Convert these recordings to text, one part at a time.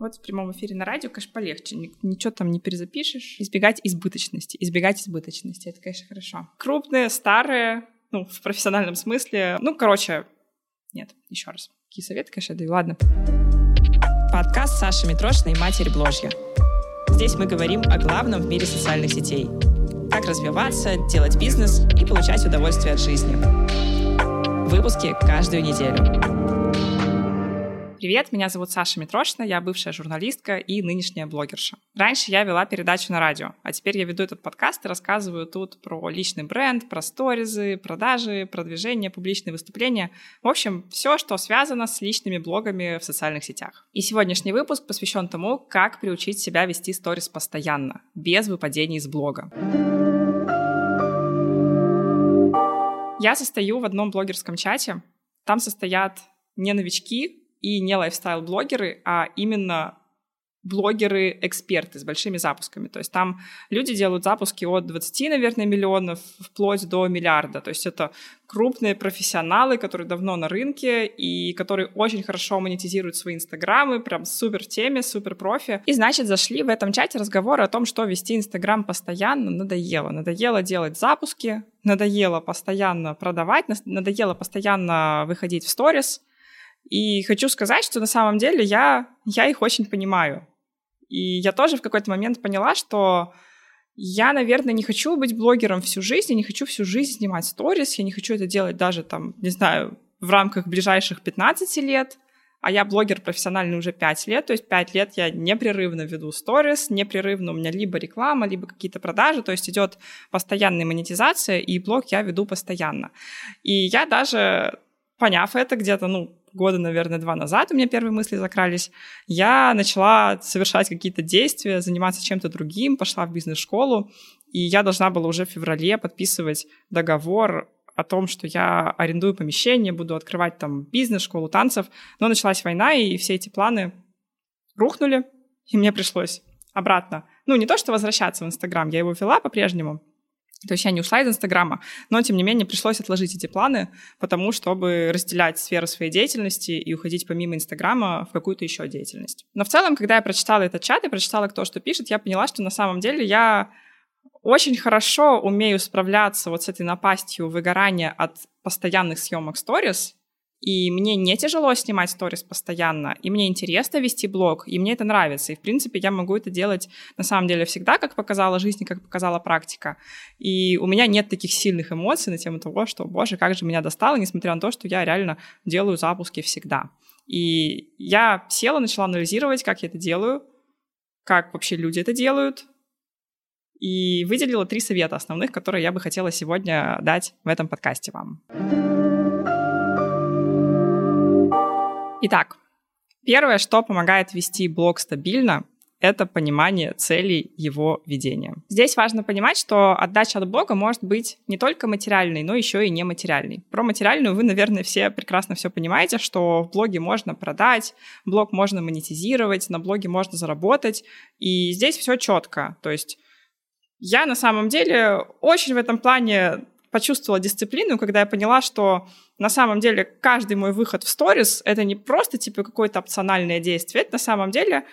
Вот в прямом эфире на радио, конечно, полегче. Ничего там не перезапишешь. Избегать избыточности. Избегать избыточности. Это, конечно, хорошо. Крупные, старые, ну, в профессиональном смысле. Ну, короче, нет, еще раз. Какие советы, конечно, даю. Ладно. Подкаст Саши Митрошиной «Матерь Бложья». Здесь мы говорим о главном в мире социальных сетей. Как развиваться, делать бизнес и получать удовольствие от жизни. Выпуски каждую неделю. Привет, меня зовут Саша Митрошина, я бывшая журналистка и нынешняя блогерша. Раньше я вела передачу на радио, а теперь я веду этот подкаст и рассказываю тут про личный бренд, про сторизы, продажи, продвижение, публичные выступления. В общем, все, что связано с личными блогами в социальных сетях. И сегодняшний выпуск посвящен тому, как приучить себя вести сторис постоянно, без выпадений из блога. Я состою в одном блогерском чате. Там состоят не новички, и не лайфстайл-блогеры, а именно блогеры-эксперты с большими запусками. То есть там люди делают запуски от 20, наверное, миллионов вплоть до миллиарда. То есть это крупные профессионалы, которые давно на рынке и которые очень хорошо монетизируют свои инстаграмы, прям супер теме, супер профи. И, значит, зашли в этом чате разговоры о том, что вести инстаграм постоянно надоело. Надоело делать запуски, надоело постоянно продавать, надоело постоянно выходить в сторис, и хочу сказать, что на самом деле я, я их очень понимаю. И я тоже в какой-то момент поняла, что я, наверное, не хочу быть блогером всю жизнь, я не хочу всю жизнь снимать сторис, я не хочу это делать даже там, не знаю, в рамках ближайших 15 лет, а я блогер профессиональный уже 5 лет, то есть 5 лет я непрерывно веду сторис, непрерывно у меня либо реклама, либо какие-то продажи, то есть идет постоянная монетизация, и блог я веду постоянно. И я даже, поняв это где-то, ну, года, наверное, два назад у меня первые мысли закрались, я начала совершать какие-то действия, заниматься чем-то другим, пошла в бизнес-школу, и я должна была уже в феврале подписывать договор о том, что я арендую помещение, буду открывать там бизнес, школу танцев. Но началась война, и все эти планы рухнули, и мне пришлось обратно. Ну, не то, что возвращаться в Инстаграм, я его вела по-прежнему, то есть я не ушла из Инстаграма, но, тем не менее, пришлось отложить эти планы, потому чтобы разделять сферу своей деятельности и уходить помимо Инстаграма в какую-то еще деятельность. Но в целом, когда я прочитала этот чат и прочитала, кто что пишет, я поняла, что на самом деле я очень хорошо умею справляться вот с этой напастью выгорания от постоянных съемок сторис, и мне не тяжело снимать сторис постоянно, и мне интересно вести блог, и мне это нравится. И, в принципе, я могу это делать на самом деле всегда, как показала жизнь, как показала практика. И у меня нет таких сильных эмоций на тему того, что, боже, как же меня достало, несмотря на то, что я реально делаю запуски всегда. И я села, начала анализировать, как я это делаю, как вообще люди это делают, и выделила три совета основных, которые я бы хотела сегодня дать в этом подкасте вам. Итак, первое, что помогает вести блог стабильно, это понимание целей его ведения. Здесь важно понимать, что отдача от блога может быть не только материальной, но еще и нематериальной. Про материальную вы, наверное, все прекрасно все понимаете, что в блоге можно продать, блог можно монетизировать, на блоге можно заработать, и здесь все четко. То есть я на самом деле очень в этом плане почувствовала дисциплину, когда я поняла, что на самом деле каждый мой выход в сторис — это не просто типа какое-то опциональное действие, это на самом деле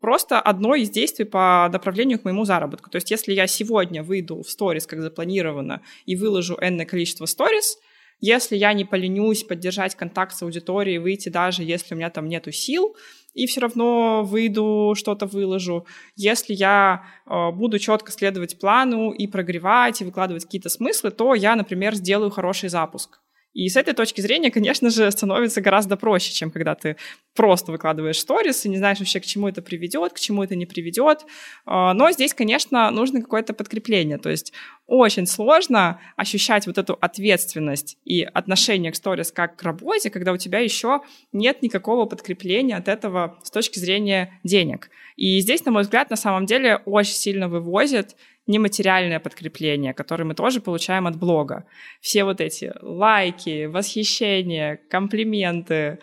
просто одно из действий по направлению к моему заработку. То есть если я сегодня выйду в сторис, как запланировано, и выложу энное количество сторис, если я не поленюсь поддержать контакт с аудиторией, выйти даже если у меня там нету сил, и все равно выйду, что-то выложу. Если я э, буду четко следовать плану и прогревать, и выкладывать какие-то смыслы, то я, например, сделаю хороший запуск. И с этой точки зрения, конечно же, становится гораздо проще, чем когда ты просто выкладываешь сторис и не знаешь вообще, к чему это приведет, к чему это не приведет. А, но здесь, конечно, нужно какое-то подкрепление. То есть очень сложно ощущать вот эту ответственность и отношение к сторис как к работе, когда у тебя еще нет никакого подкрепления от этого с точки зрения денег. И здесь, на мой взгляд, на самом деле очень сильно вывозит нематериальное подкрепление, которое мы тоже получаем от блога. Все вот эти лайки, восхищения, комплименты,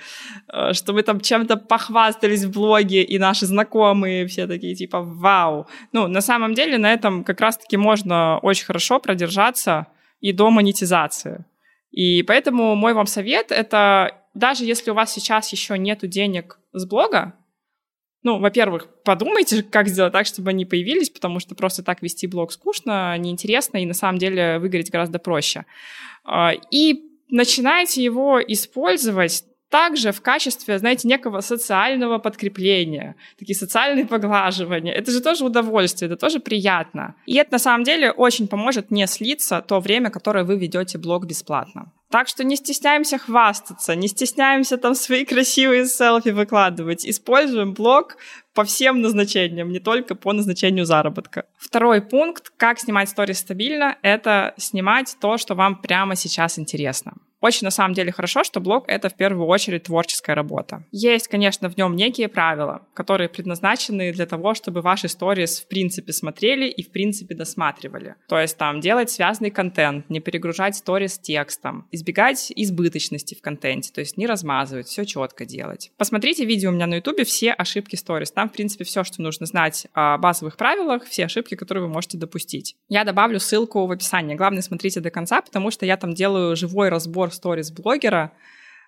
э, что мы там чем-то похвастались в блоге, и наши знакомые все такие типа «Вау!». Ну, на самом деле на этом как раз-таки можно очень хорошо продержаться и до монетизации. И поэтому мой вам совет — это даже если у вас сейчас еще нету денег с блога, Ну, во-первых, подумайте, как сделать так, чтобы они появились, потому что просто так вести блог скучно, неинтересно, и на самом деле выгореть гораздо проще. А, и начинайте его использовать также в качестве, знаете, некого социального подкрепления, такие социальные поглаживания. Это же тоже удовольствие, это тоже приятно. И это на самом деле очень поможет не слиться то время, которое вы ведете блог бесплатно. Так что не стесняемся хвастаться, не стесняемся там свои красивые селфи выкладывать. Используем блог по всем назначениям, не только по назначению заработка. Второй пункт, как снимать сторис стабильно, это снимать то, что вам прямо сейчас интересно. Очень на самом деле хорошо, что блог — это в первую очередь творческая работа. Есть, конечно, в нем некие правила, которые предназначены для того, чтобы ваши сторис в принципе смотрели и в принципе досматривали. То есть там делать связанный контент, не перегружать сторис текстом, избегать избыточности в контенте, то есть не размазывать, все четко делать. Посмотрите видео у меня на ютубе «Все ошибки сторис». Там, в принципе, все, что нужно знать о базовых правилах, все ошибки, которые вы можете допустить. Я добавлю ссылку в описании. Главное, смотрите до конца, потому что я там делаю живой разбор сторис блогера.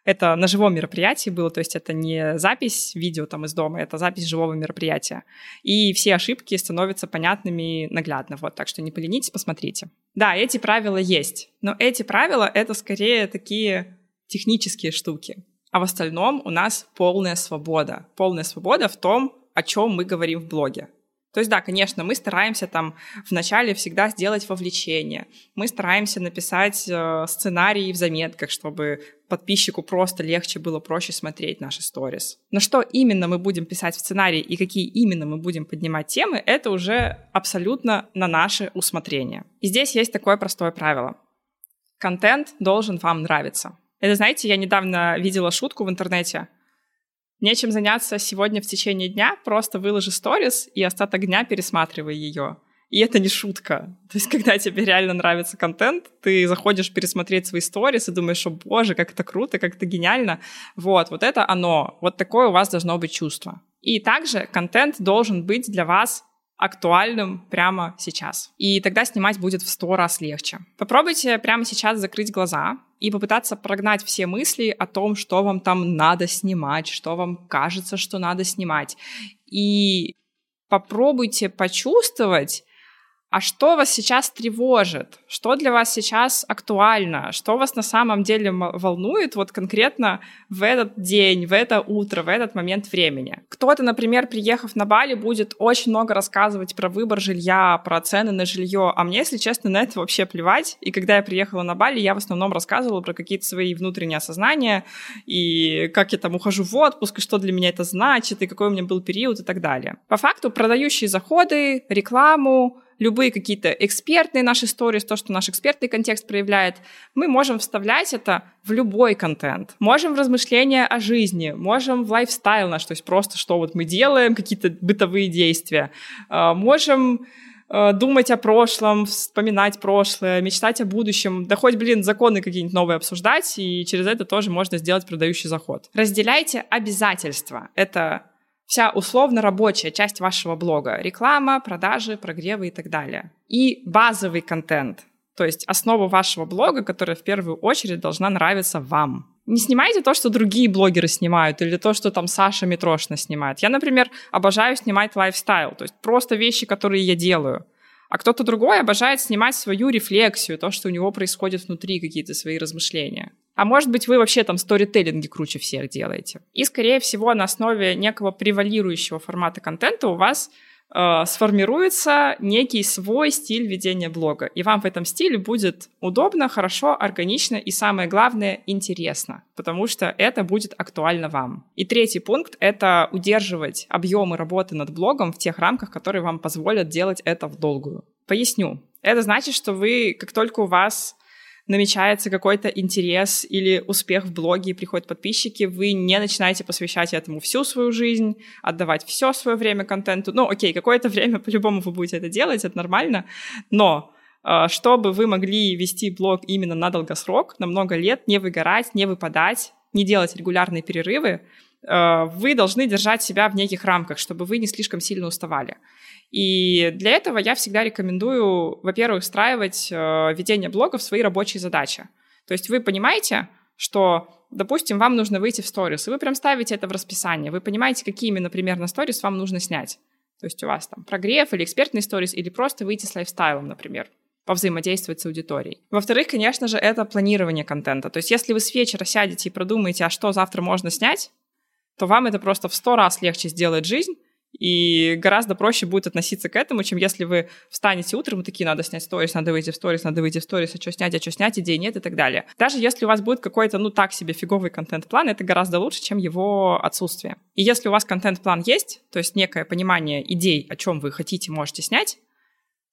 Это на живом мероприятии было, то есть это не запись видео там из дома, это запись живого мероприятия. И все ошибки становятся понятными наглядно, вот, так что не поленитесь, посмотрите. Да, эти правила есть, но эти правила — это скорее такие технические штуки. А в остальном у нас полная свобода. Полная свобода в том, о чем мы говорим в блоге. То есть, да, конечно, мы стараемся там вначале всегда сделать вовлечение. Мы стараемся написать э, сценарий в заметках, чтобы подписчику просто легче было проще смотреть наши сторис. Но что именно мы будем писать в сценарии и какие именно мы будем поднимать темы, это уже абсолютно на наше усмотрение. И здесь есть такое простое правило. Контент должен вам нравиться. Это, знаете, я недавно видела шутку в интернете. Нечем заняться сегодня в течение дня, просто выложи сторис и остаток дня пересматривай ее. И это не шутка. То есть, когда тебе реально нравится контент, ты заходишь пересмотреть свои сторис и думаешь, о боже, как это круто, как это гениально. Вот, вот это оно. Вот такое у вас должно быть чувство. И также контент должен быть для вас актуальным прямо сейчас. И тогда снимать будет в сто раз легче. Попробуйте прямо сейчас закрыть глаза и попытаться прогнать все мысли о том, что вам там надо снимать, что вам кажется, что надо снимать. И попробуйте почувствовать, а что вас сейчас тревожит, что для вас сейчас актуально, что вас на самом деле волнует вот конкретно в этот день, в это утро, в этот момент времени. Кто-то, например, приехав на Бали, будет очень много рассказывать про выбор жилья, про цены на жилье, а мне, если честно, на это вообще плевать. И когда я приехала на Бали, я в основном рассказывала про какие-то свои внутренние осознания, и как я там ухожу в отпуск, и что для меня это значит, и какой у меня был период и так далее. По факту продающие заходы, рекламу, любые какие-то экспертные наши истории, то, что наш экспертный контекст проявляет, мы можем вставлять это в любой контент. Можем в размышления о жизни, можем в лайфстайл наш, то есть просто что вот мы делаем, какие-то бытовые действия. А, можем а, думать о прошлом, вспоминать прошлое, мечтать о будущем, да хоть, блин, законы какие-нибудь новые обсуждать, и через это тоже можно сделать продающий заход. Разделяйте обязательства. Это вся условно рабочая часть вашего блога. Реклама, продажи, прогревы и так далее. И базовый контент, то есть основа вашего блога, которая в первую очередь должна нравиться вам. Не снимайте то, что другие блогеры снимают, или то, что там Саша Митрошина снимает. Я, например, обожаю снимать лайфстайл, то есть просто вещи, которые я делаю. А кто-то другой обожает снимать свою рефлексию, то, что у него происходит внутри, какие-то свои размышления. А может быть, вы вообще там сторителлинги круче всех делаете. И, скорее всего, на основе некого превалирующего формата контента у вас э, сформируется некий свой стиль ведения блога. И вам в этом стиле будет удобно, хорошо, органично и, самое главное, интересно, потому что это будет актуально вам. И третий пункт — это удерживать объемы работы над блогом в тех рамках, которые вам позволят делать это в долгую. Поясню. Это значит, что вы, как только у вас намечается какой-то интерес или успех в блоге и приходят подписчики, вы не начинаете посвящать этому всю свою жизнь, отдавать все свое время контенту. Ну, окей, какое-то время по-любому вы будете это делать, это нормально, но э, чтобы вы могли вести блог именно на долгосрок, на много лет, не выгорать, не выпадать, не делать регулярные перерывы, э, вы должны держать себя в неких рамках, чтобы вы не слишком сильно уставали. И для этого я всегда рекомендую, во-первых, встраивать э, ведение блога в свои рабочие задачи. То есть вы понимаете, что допустим, вам нужно выйти в сторис, и вы прям ставите это в расписание, вы понимаете, какие именно примерно сторис вам нужно снять. То есть у вас там прогрев или экспертный сторис, или просто выйти с лайфстайлом, например повзаимодействовать с аудиторией. Во-вторых, конечно же, это планирование контента. То есть если вы с вечера сядете и продумаете, а что завтра можно снять, то вам это просто в сто раз легче сделает жизнь, и гораздо проще будет относиться к этому, чем если вы встанете утром и такие, надо снять сторис, надо выйти в сторис, надо выйти в сторис, а что снять, а что снять, идей нет и так далее. Даже если у вас будет какой-то, ну так себе фиговый контент-план, это гораздо лучше, чем его отсутствие. И если у вас контент-план есть, то есть некое понимание идей, о чем вы хотите, можете снять,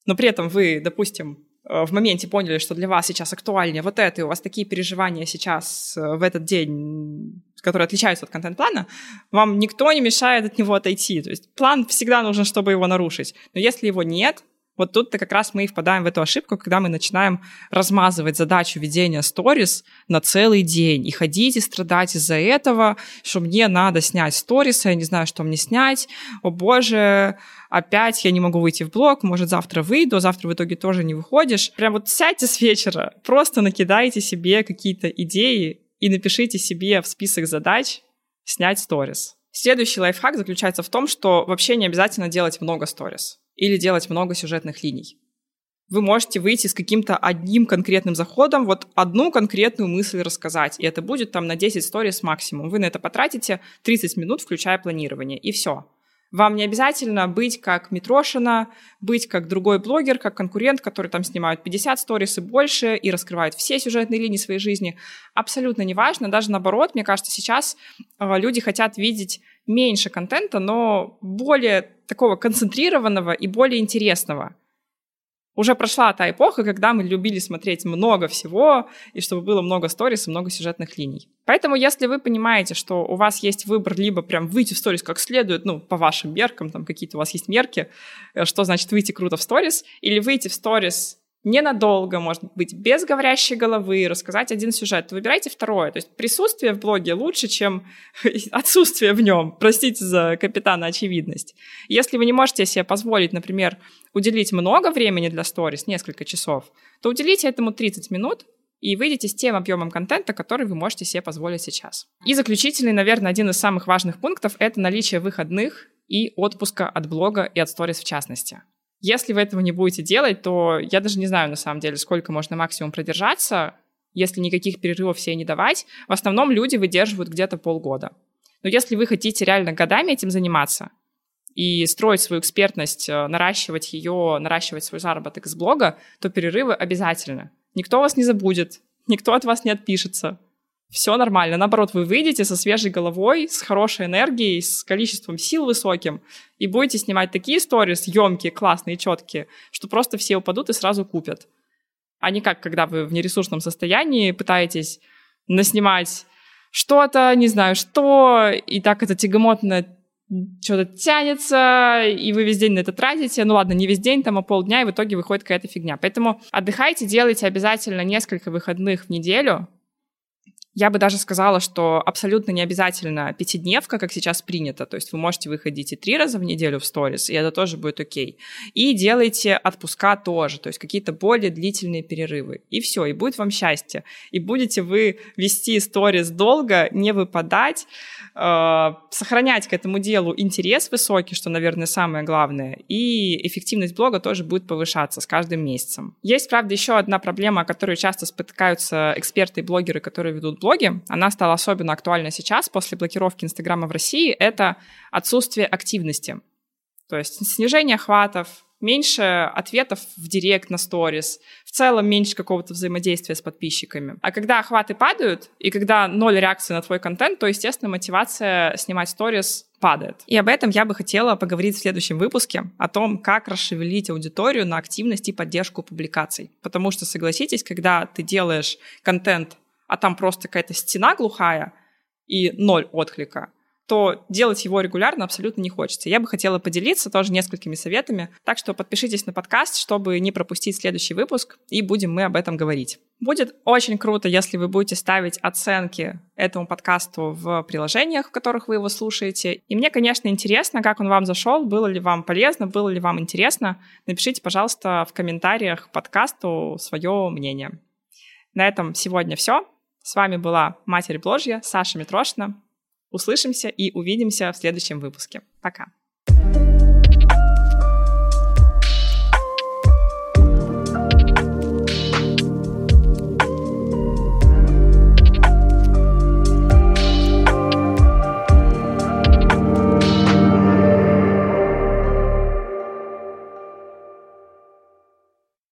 но при этом вы, допустим, в моменте поняли, что для вас сейчас актуальнее вот это, и у вас такие переживания сейчас э, в этот день которые отличаются от контент-плана, вам никто не мешает от него отойти. То есть план всегда нужен, чтобы его нарушить. Но если его нет, вот тут-то как раз мы и впадаем в эту ошибку, когда мы начинаем размазывать задачу ведения сторис на целый день и ходить и страдать из-за этого, что мне надо снять сторисы, я не знаю, что мне снять, о боже, опять я не могу выйти в блог, может, завтра выйду, а завтра в итоге тоже не выходишь. Прям вот сядьте с вечера, просто накидайте себе какие-то идеи, и напишите себе в список задач снять сторис. Следующий лайфхак заключается в том, что вообще не обязательно делать много сторис или делать много сюжетных линий. Вы можете выйти с каким-то одним конкретным заходом, вот одну конкретную мысль рассказать, и это будет там на 10 сторис максимум. Вы на это потратите 30 минут, включая планирование, и все. Вам не обязательно быть как Митрошина, быть как другой блогер, как конкурент, который там снимает 50 сторис и больше и раскрывает все сюжетные линии своей жизни. Абсолютно не важно. Даже наоборот, мне кажется, сейчас э, люди хотят видеть меньше контента, но более такого концентрированного и более интересного. Уже прошла та эпоха, когда мы любили смотреть много всего, и чтобы было много сторис и много сюжетных линий. Поэтому, если вы понимаете, что у вас есть выбор либо прям выйти в сторис как следует, ну, по вашим меркам, там какие-то у вас есть мерки, э, что значит выйти круто в сторис, или выйти в сторис ненадолго, может быть, без говорящей головы, рассказать один сюжет, выбирайте второе. То есть присутствие в блоге лучше, чем отсутствие в нем. Простите за капитана очевидность. Если вы не можете себе позволить, например, уделить много времени для сторис, несколько часов, то уделите этому 30 минут, и выйдете с тем объемом контента, который вы можете себе позволить сейчас. И заключительный, наверное, один из самых важных пунктов — это наличие выходных и отпуска от блога и от сторис в частности. Если вы этого не будете делать, то я даже не знаю на самом деле, сколько можно максимум продержаться, если никаких перерывов себе не давать. В основном люди выдерживают где-то полгода. Но если вы хотите реально годами этим заниматься и строить свою экспертность, э, наращивать ее, наращивать свой заработок из блога, то перерывы обязательно. Никто вас не забудет, никто от вас не отпишется все нормально. Наоборот, вы выйдете со свежей головой, с хорошей энергией, с количеством сил высоким, и будете снимать такие сторис, емкие, классные, четкие, что просто все упадут и сразу купят. А не как, когда вы в нересурсном состоянии пытаетесь наснимать что-то, не знаю что, и так это тягомотно что-то тянется, и вы весь день на это тратите. Ну ладно, не весь день, там, а полдня, и в итоге выходит какая-то фигня. Поэтому отдыхайте, делайте обязательно несколько выходных в неделю, я бы даже сказала, что абсолютно не обязательно пятидневка, как сейчас принято. То есть вы можете выходить и три раза в неделю в сторис, и это тоже будет окей. И делайте отпуска тоже, то есть какие-то более длительные перерывы. И все, и будет вам счастье. И будете вы вести сторис долго, не выпадать, э, сохранять к этому делу интерес высокий, что, наверное, самое главное, и эффективность блога тоже будет повышаться с каждым месяцем. Есть, правда, еще одна проблема, о которой часто спотыкаются эксперты и блогеры, которые ведут блоге, она стала особенно актуальна сейчас после блокировки Инстаграма в России, это отсутствие активности. То есть снижение охватов, меньше ответов в директ на сторис, в целом меньше какого-то взаимодействия с подписчиками. А когда охваты падают, и когда ноль реакции на твой контент, то, естественно, мотивация снимать сторис падает. И об этом я бы хотела поговорить в следующем выпуске, о том, как расшевелить аудиторию на активность и поддержку публикаций. Потому что, согласитесь, когда ты делаешь контент а там просто какая-то стена глухая и ноль отклика, то делать его регулярно абсолютно не хочется. Я бы хотела поделиться тоже несколькими советами, так что подпишитесь на подкаст, чтобы не пропустить следующий выпуск, и будем мы об этом говорить. Будет очень круто, если вы будете ставить оценки этому подкасту в приложениях, в которых вы его слушаете. И мне, конечно, интересно, как он вам зашел, было ли вам полезно, было ли вам интересно. Напишите, пожалуйста, в комментариях подкасту свое мнение. На этом сегодня все. С вами была Матерь Бложья, Саша Митрошина. Услышимся и увидимся в следующем выпуске. Пока.